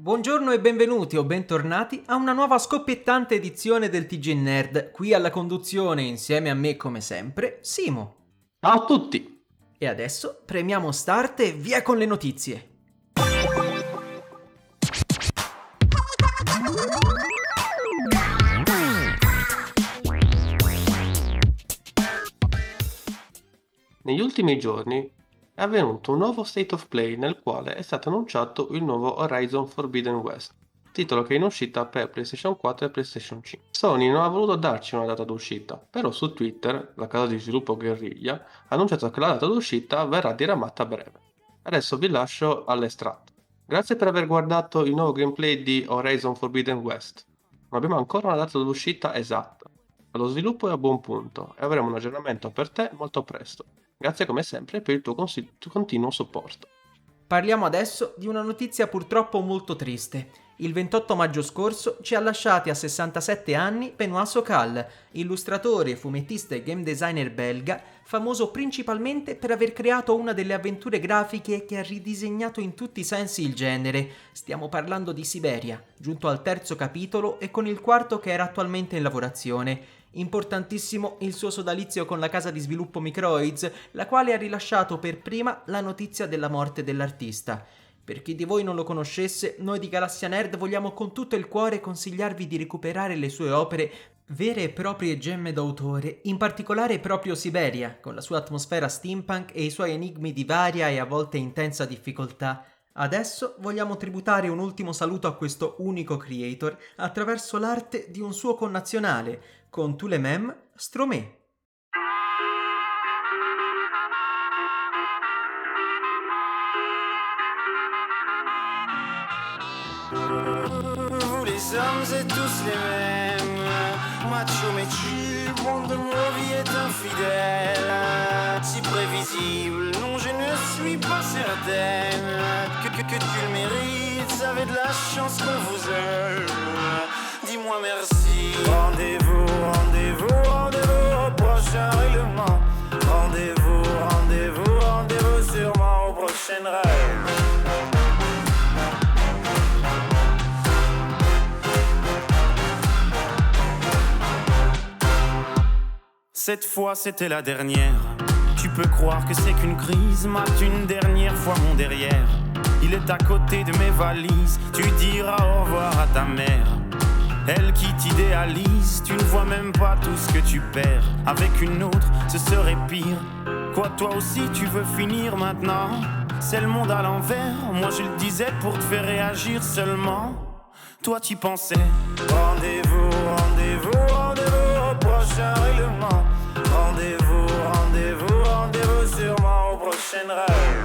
Buongiorno e benvenuti o bentornati a una nuova scoppiettante edizione del TG Nerd. Qui alla conduzione, insieme a me come sempre, Simo. Ciao a tutti! E adesso premiamo start e via con le notizie. Negli ultimi giorni è avvenuto un nuovo State of Play nel quale è stato annunciato il nuovo Horizon Forbidden West, titolo che è in uscita per PlayStation 4 e PlayStation 5. Sony non ha voluto darci una data d'uscita, però su Twitter la casa di sviluppo Guerriglia ha annunciato che la data d'uscita verrà diramata a breve. Adesso vi lascio all'estratto. Grazie per aver guardato il nuovo gameplay di Horizon Forbidden West. Non abbiamo ancora una data d'uscita esatta. Ma lo sviluppo è a buon punto e avremo un aggiornamento per te molto presto. Grazie come sempre per il tuo, consi- continuo supporto. Parliamo adesso di una notizia purtroppo molto triste. Il 28 maggio scorso ci ha lasciati a 67 anni Benoît Socal, illustratore, fumettista e game designer belga, famoso principalmente per aver creato una delle avventure grafiche che ha ridisegnato in tutti i sensi il genere. Stiamo parlando di Siberia, giunto al terzo capitolo e con il quarto che era attualmente in lavorazione. Importantissimo il suo sodalizio con la casa di sviluppo Microids, la quale ha rilasciato per prima la notizia della morte dell'artista. Per chi di voi non lo conoscesse, noi di Galassia Nerd vogliamo con tutto il cuore consigliarvi di recuperare le sue opere vere e proprie gemme d'autore, in particolare proprio Siberia, con la sua atmosfera steampunk e i suoi enigmi di varia e a volte intensa difficoltà. Adesso vogliamo tributare un ultimo saluto a questo unico creator attraverso l'arte di un suo connazionale, con tous les mêmes Stromé. Vous les hommes êtes tous les mêmes. Macho mais tu, monde de vie est infidèle. Si prévisible, non je ne suis pas certaine. Que, que, que tu le mérites, avait de la chance qu'on vous aime Dis-moi merci Rendez-vous, rendez-vous, rendez-vous au prochain règlement Rendez-vous, rendez-vous, rendez-vous sûrement au prochain rêve Cette fois c'était la dernière. Tu peux croire que c'est qu'une crise, mate une dernière fois mon derrière. Il est à côté de mes valises, tu diras au revoir à ta mère. Elle qui t'idéalise, tu ne vois même pas tout ce que tu perds. Avec une autre, ce serait pire. Quoi, toi aussi, tu veux finir maintenant? C'est le monde à l'envers, moi je le disais pour te faire réagir seulement. Toi, tu pensais. Rendez-vous, rendez-vous, rendez-vous au prochain règlement. Rendez-vous, rendez-vous, rendez-vous sûrement au prochain rêve.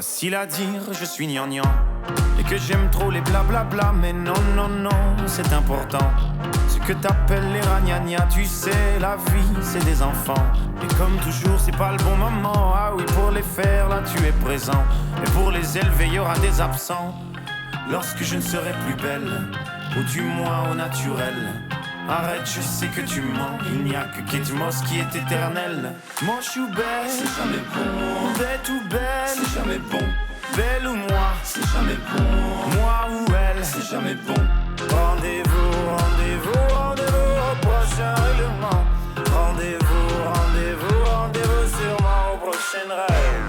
Facile à dire, je suis gnangnan. Et que j'aime trop les blablabla Mais non, non, non, c'est important. Ce que t'appelles les ragnagnas Tu sais, la vie, c'est des enfants. Et comme toujours, c'est pas le bon moment. Ah oui, pour les faire, là, tu es présent. Et pour les élever, y aura des absents. Lorsque je ne serai plus belle Ou du moins au naturel Arrête, je sais que tu mens. Il n'y a que Kate Moss qui est éternel. Moche ou belle, C'est jamais bon, bête ou belle, c'est jamais bon, belle ou moi, c'est jamais bon, moi ou elle. c'est jamais bon. Rendez-vous, rendez-vous, rendez-vous au prochain règlement. Rendez-vous, rendez-vous, rendez-vous sûrement au prochain rêve.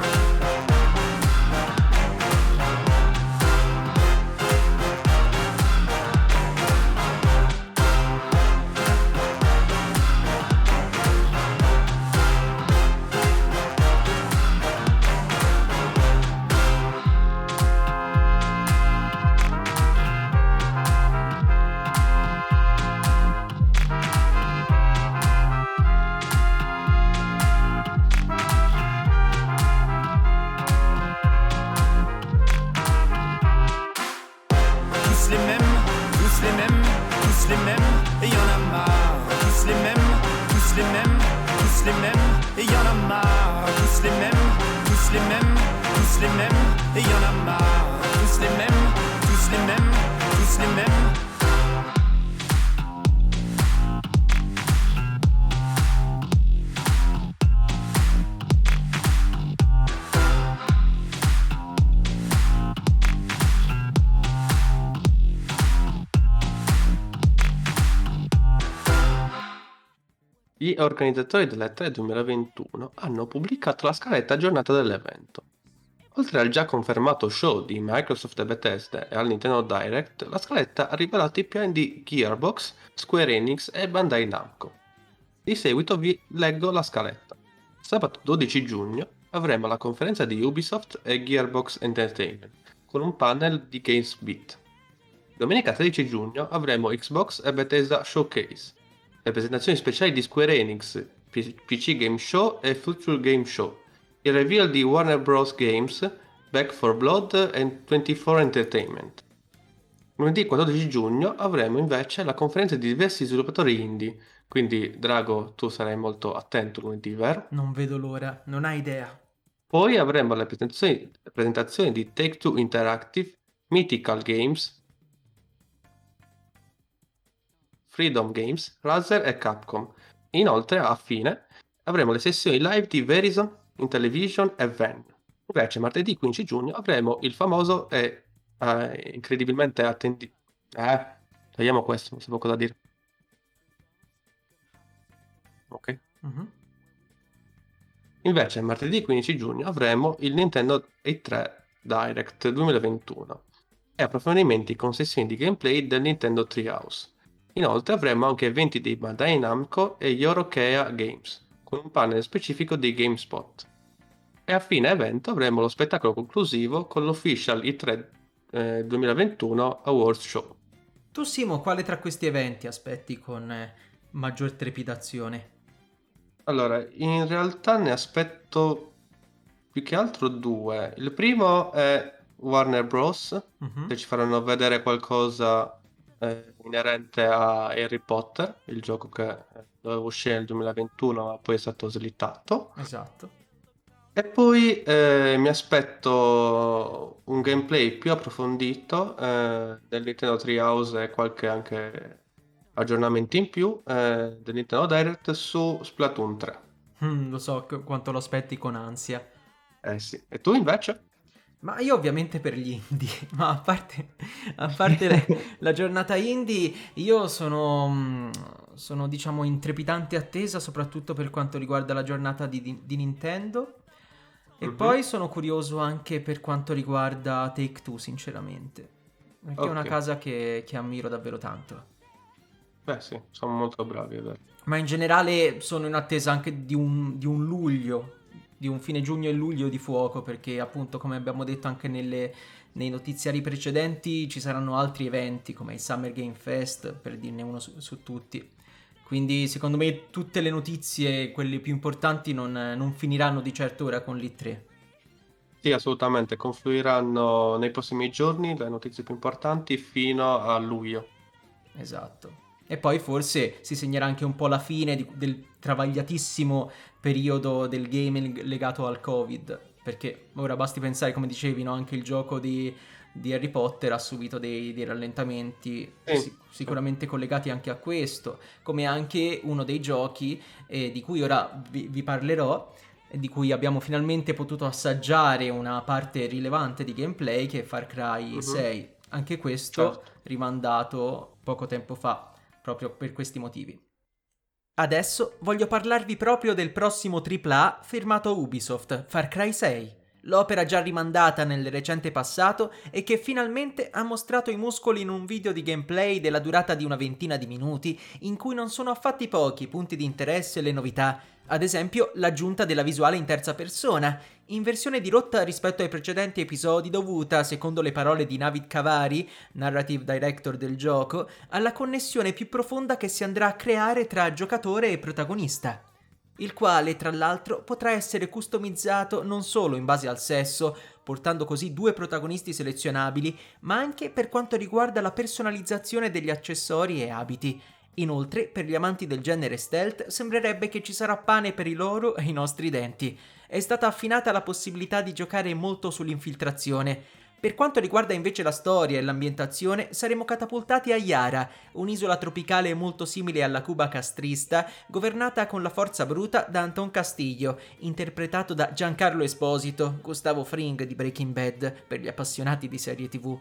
Müslümem, Müslümem, Müslümem Yanama Müslümem, Müslümem, Müslümem Gli organizzatori dell'E3 2021 hanno pubblicato la scaletta aggiornata dell'evento. Oltre al già confermato show di Microsoft e Bethesda e al Nintendo Direct, la scaletta ha rivelato i piani di Gearbox, Square Enix e Bandai Namco. Di seguito vi leggo la scaletta. Sabato 12 giugno avremo la conferenza di Ubisoft e Gearbox Entertainment, con un panel di Games Beat. Domenica 13 giugno avremo Xbox e Bethesda Showcase, le presentazioni speciali di Square Enix, PC Game Show e Future Game Show, il reveal di Warner Bros. Games, Back for Blood e 24 Entertainment. Lunedì 14 giugno avremo invece la conferenza di diversi sviluppatori indie, quindi Drago tu sarai molto attento lunedì, vero? Non vedo l'ora, non hai idea. Poi avremo le presentazioni, le presentazioni di Take-Two Interactive, Mythical Games, Freedom Games, Razer e Capcom. Inoltre, a fine, avremo le sessioni live di Verizon, Intellivision e Ven. Invece, martedì 15 giugno avremo il famoso e eh, incredibilmente attendito. Eh, togliamo questo, non sapevo cosa dire. Ok. Mhm. Invece, martedì 15 giugno avremo il Nintendo E3 Direct 2021 e approfondimenti con sessioni di gameplay del Nintendo Treehouse. Inoltre avremo anche eventi di Bandai Namco e Yorokea Games, con un panel specifico di GameSpot. E a fine evento avremo lo spettacolo conclusivo con l'Official E3 eh, 2021 Awards Show. Tu Simo, quale tra questi eventi aspetti con eh, maggior trepidazione? Allora, in realtà ne aspetto più che altro due. Il primo è Warner Bros. Mhm. che ci faranno vedere qualcosa eh, inerente a Harry Potter, il gioco che doveva uscire nel 2021 ma poi è stato slittato. Esatto. E poi eh, mi aspetto un gameplay più approfondito eh, del Nintendo Treehouse e qualche anche aggiornamento in più eh, del Nintendo Direct su Splatoon 3. Mm, lo so qu- quanto lo aspetti con ansia. Eh sì. E tu invece? Ma io ovviamente per gli indie, ma a parte, a parte le- la giornata indie, io sono, mm, sono diciamo in trepidante attesa, soprattutto per quanto riguarda la giornata di, di- Nintendo. E Mhm. poi sono curioso anche per quanto riguarda Take-Two, sinceramente. Perché è una casa che, che ammiro davvero tanto. Beh sì, sono molto bravi, è vero. Ma in generale sono in attesa anche di un, di un luglio, di un fine giugno e luglio di fuoco, perché appunto come abbiamo detto anche nelle- nei notiziari precedenti ci saranno altri eventi come il Summer Game Fest, per dirne uno su, su tutti. Quindi secondo me tutte le notizie, quelle più importanti, non, non finiranno di certo ora con l'I3. Sì, assolutamente, confluiranno nei prossimi giorni le notizie più importanti fino a luglio. Esatto. E poi forse si segnerà anche un po' la fine di- del travagliatissimo periodo del gaming legato al Covid. Perché ora basti pensare, come dicevi, no? anche il gioco di, di Harry Potter ha subito dei, dei rallentamenti Sì. si- sicuramente collegati anche a questo, come anche uno dei giochi eh, di cui ora vi, vi parlerò, e di cui abbiamo finalmente potuto assaggiare una parte rilevante di gameplay che è Far Cry Mhm. 6. Anche questo Certo. rimandato poco tempo fa, proprio per questi motivi. Adesso voglio parlarvi proprio del prossimo AAA firmato Ubisoft, Far Cry 6. L'opera già rimandata nel recente passato e che finalmente ha mostrato i muscoli in un video di gameplay della durata di una ventina di minuti, in cui non sono affatti pochi i punti di interesse e le novità, ad esempio l'aggiunta della visuale in terza persona, in versione dirotta rispetto ai precedenti episodi dovuta, secondo le parole di Navid Kavari, narrative director del gioco, alla connessione più profonda che si andrà a creare tra giocatore e protagonista. Il quale, tra l'altro, potrà essere customizzato non solo in base al sesso, portando così due protagonisti selezionabili, ma anche per quanto riguarda la personalizzazione degli accessori e abiti. Inoltre, per gli amanti del genere stealth, sembrerebbe che ci sarà pane per i loro e i nostri denti. È stata affinata la possibilità di giocare molto sull'infiltrazione, Per quanto riguarda invece la storia e l'ambientazione, saremo catapultati a Yara, un'isola tropicale molto simile alla Cuba castrista, governata con la forza bruta da Anton Castillo, interpretato da Giancarlo Esposito, Gustavo Fring di Breaking Bad, per gli appassionati di serie tv.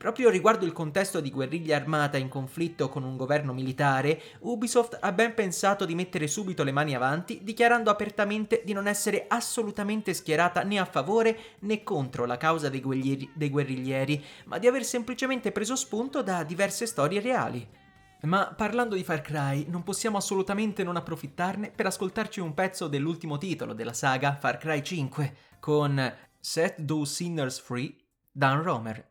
Proprio riguardo il contesto di guerriglia armata in conflitto con un governo militare, Ubisoft ha ben pensato di mettere subito le mani avanti, dichiarando apertamente di non essere assolutamente schierata né a favore né contro la causa dei, guerrieri, dei guerriglieri, ma di aver semplicemente preso spunto da diverse storie reali. Ma parlando di Far Cry, non possiamo assolutamente non approfittarne per ascoltarci un pezzo dell'ultimo titolo della saga Far Cry 5 con Set Those Sinners Free, Dan Romer.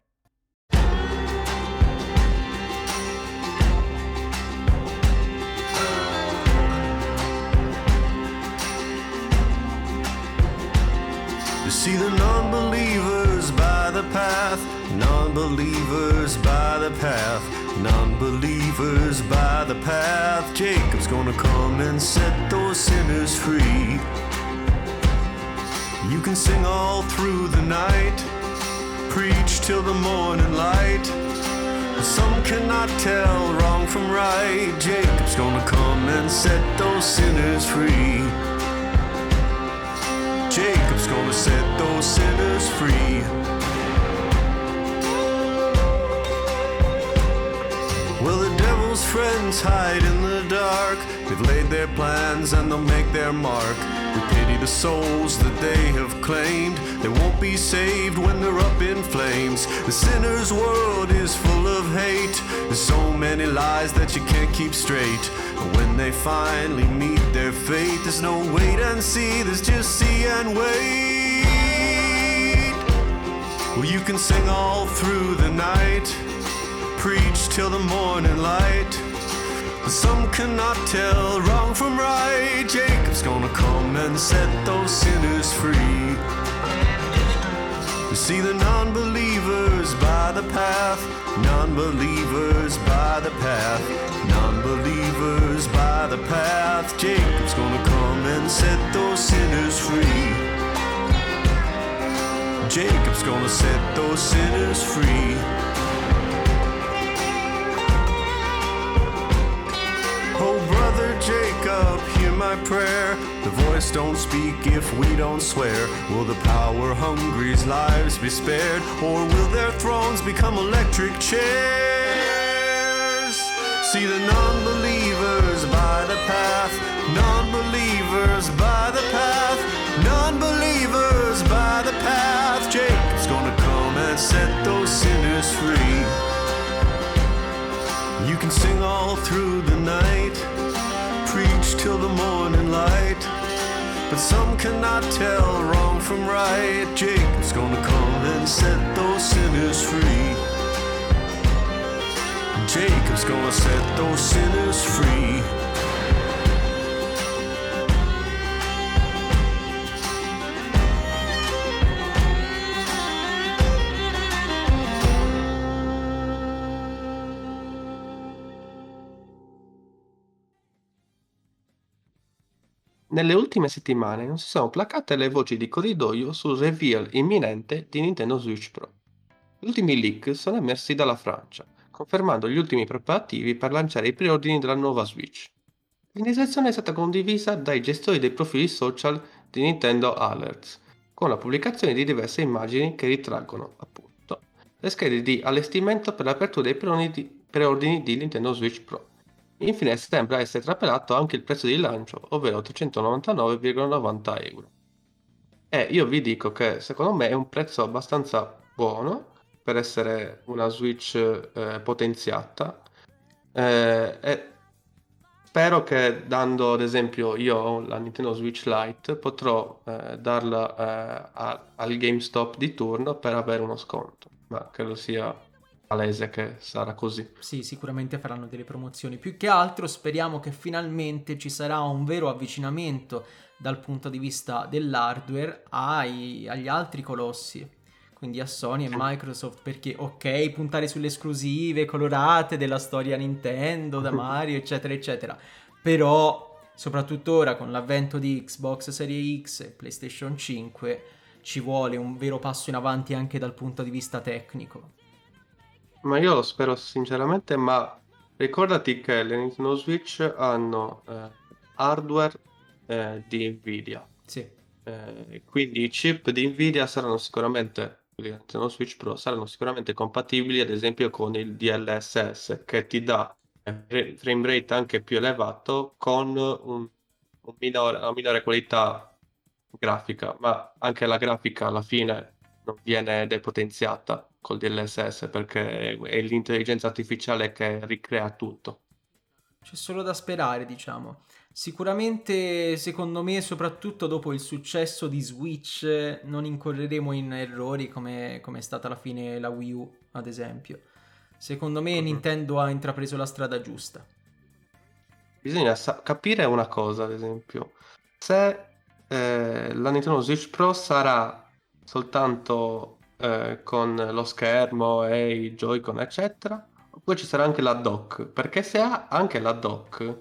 You see the non-believers by the path, non-believers by the path, non-believers by the path. Jacob's gonna come and set those sinners free. You can sing all through the night, preach till the morning light. Some cannot tell wrong from right. Jacob's gonna come and set those sinners free. Jacob's gonna set those sinners free. Well, the devil's friends hide in the dark. They've laid their plans and they'll make their mark. We pity the souls that they have claimed. They won't be saved when they're up in flames. The sinner's world is full of hate. There's so many lies that you can't keep straight. When they finally meet their fate, there's no wait and see, there's just see and wait. Well, you can sing all through the night, preach till the morning light. But some cannot tell wrong from right. Jacob's gonna come and set those sinners free. You see the non-believers by the path, non-believers by the path, non-believers by the path. Jacob's gonna come and set those sinners free. Jacob's gonna set those sinners free. Oh, brother Jacob, my prayer. The voice don't speak if we don't swear. Will the power hungry's lives be spared? Or will their thrones become electric chairs? See the non believers by the path, non believers by the path, non believers by the path. Jacob's gonna come and set those sinners free. You can sing all through the night, preach till the morning light. But some cannot tell wrong from right. Jacob's gonna come and set those sinners free. Jacob's gonna set those sinners free. Nelle ultime settimane non si sono placate le voci di corridoio sul reveal imminente di Nintendo Switch Pro. Gli ultimi leak sono emersi dalla Francia, confermando gli ultimi preparativi per lanciare i preordini della nuova Switch. L'iniziazione è stata condivisa dai gestori dei profili social di Nintendo Alerts, con la pubblicazione di diverse immagini che ritraggono, appunto, le schede di allestimento per l'apertura dei preordini di, preordini di Nintendo Switch Pro. Infine sembra essere trapelato anche il prezzo di lancio, ovvero 399,90 euro. E io vi dico che secondo me è un prezzo abbastanza buono per essere una Switch eh, potenziata. Eh, e spero che dando ad esempio io la Nintendo Switch Lite potrò eh, darla eh, a, al GameStop di turno per avere uno sconto, ma credo sia palese che sarà così. Sì, sicuramente faranno delle promozioni. Più che altro speriamo che finalmente ci sarà un vero avvicinamento dal punto di vista dell'hardware ai, agli altri colossi. Quindi a Sony e Microsoft, perché ok, puntare sulle esclusive colorate della storia Nintendo, da Mario, eccetera, eccetera. Però, soprattutto ora con l'avvento di Xbox Series X e PlayStation 5, ci vuole un vero passo in avanti anche dal punto di vista tecnico. Ma io lo spero sinceramente, ma ricordati che le Nintendo Switch hanno eh, hardware eh, di Nvidia. Sì. Eh, quindi i chip di Nvidia saranno sicuramente, quelli Nintendo Switch Pro, saranno sicuramente compatibili ad esempio con il DLSS che ti dà eh, frame rate anche più elevato con un, un minore, una minore qualità grafica, ma anche la grafica alla fine non viene depotenziata col DLSS perché è l'intelligenza artificiale che ricrea tutto. C'è solo da sperare, diciamo. Sicuramente, secondo me, soprattutto dopo il successo di Switch, non incorreremo in errori come, come è stata alla fine la Wii U, ad esempio. Secondo me, Mhm. Nintendo ha intrapreso la strada giusta. Bisogna sa- capire una cosa, ad esempio, se eh, la Nintendo Switch Pro sarà soltanto eh, con lo schermo e i Joy-Con, eccetera, oppure ci sarà anche la dock, perché se ha anche la dock,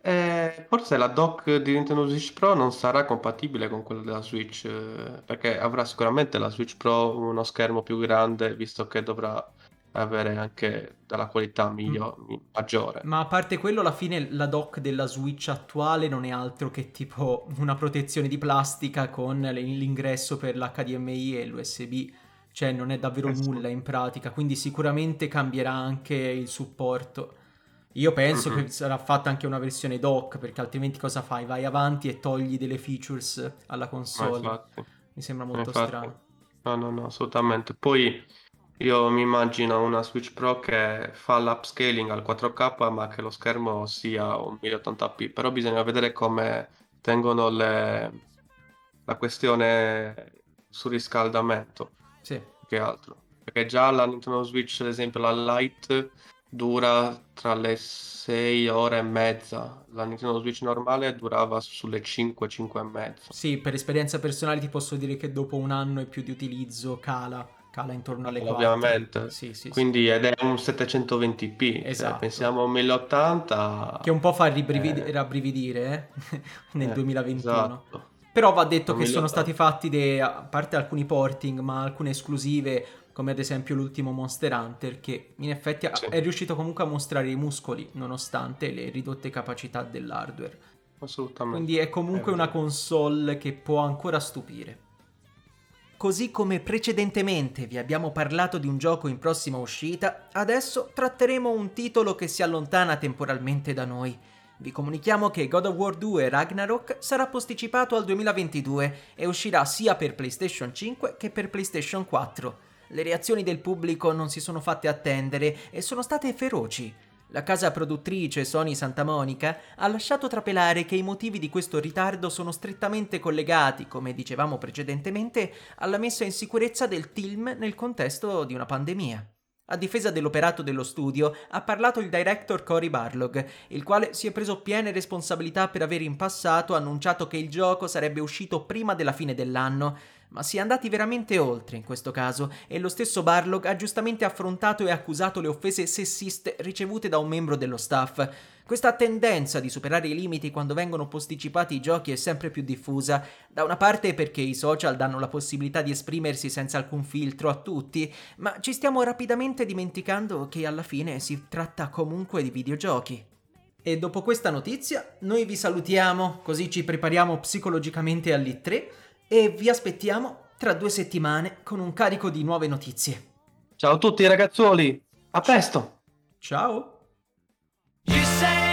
eh, forse la dock di Nintendo Switch Pro non sarà compatibile con quella della Switch, eh, perché avrà sicuramente la Switch Pro uno schermo più grande, visto che dovrà avere anche della qualità miglio- maggiore. Ma a parte quello, alla fine la dock della Switch attuale non è altro che tipo una protezione di plastica con l'ingresso per l'HDMI e l'USB. Cioè, non è davvero Eh nulla in pratica, quindi sicuramente cambierà anche il supporto. Io penso Mhm. che sarà fatta anche una versione dock, perché altrimenti cosa fai? Vai avanti e togli delle features alla Ma console. Mi sembra molto Infatti. strano. No, no, no, assolutamente. Poi io mi immagino una Switch Pro che fa l'upscaling al 4K, ma che lo schermo sia un 1080p. Però bisogna vedere come tengono le- la questione sul riscaldamento, Sì. che altro. Perché già la Nintendo Switch, ad esempio, la Lite dura tra le 6 ore e mezza. La Nintendo Switch normale durava sulle 5, 5 e mezza. Sì, per esperienza personale ti posso dire che dopo un anno e più di utilizzo cala, cala intorno alle 4. Ovviamente. Sì, sì, sì. Quindi ed è un 720p, se Esatto. pensiamo a un 1080 Che un po' fa ribrivid- eh, rabbrividire eh, nel eh, 2021. esatto. Però va detto che sono 1080. stati fatti, de- a parte alcuni porting, ma alcune esclusive, come ad esempio l'ultimo Monster Hunter, che in effetti Sì. è riuscito comunque a mostrare i muscoli, nonostante le ridotte capacità dell'hardware. Assolutamente. Quindi è comunque Eh, una console che può ancora stupire. Così come precedentemente vi abbiamo parlato di un gioco in prossima uscita, adesso tratteremo un titolo che si allontana temporalmente da noi. Vi comunichiamo che God of War 2 Ragnarok sarà posticipato al 2022 e uscirà sia per PlayStation 5 che per PlayStation 4. Le reazioni del pubblico non si sono fatte attendere e sono state feroci. La casa produttrice Sony Santa Monica ha lasciato trapelare che i motivi di questo ritardo sono strettamente collegati, come dicevamo precedentemente, alla messa in sicurezza del film nel contesto di una pandemia. A difesa dell'operato dello studio ha parlato il director Cory Barlog, il quale si è preso piene responsabilità per aver in passato annunciato che il gioco sarebbe uscito prima della fine dell'anno, ma si è andati veramente oltre in questo caso e lo stesso Barlog ha giustamente affrontato e accusato le offese sessiste ricevute da un membro dello staff. Questa tendenza di superare i limiti quando vengono posticipati i giochi è sempre più diffusa, da una parte perché i social danno la possibilità di esprimersi senza alcun filtro a tutti, ma ci stiamo rapidamente dimenticando che alla fine si tratta comunque di videogiochi. E dopo questa notizia, noi vi salutiamo, così ci prepariamo psicologicamente all'I3 e vi aspettiamo tra due settimane con un carico di nuove notizie. Ciao a tutti ragazzuoli, a presto! Ciao! say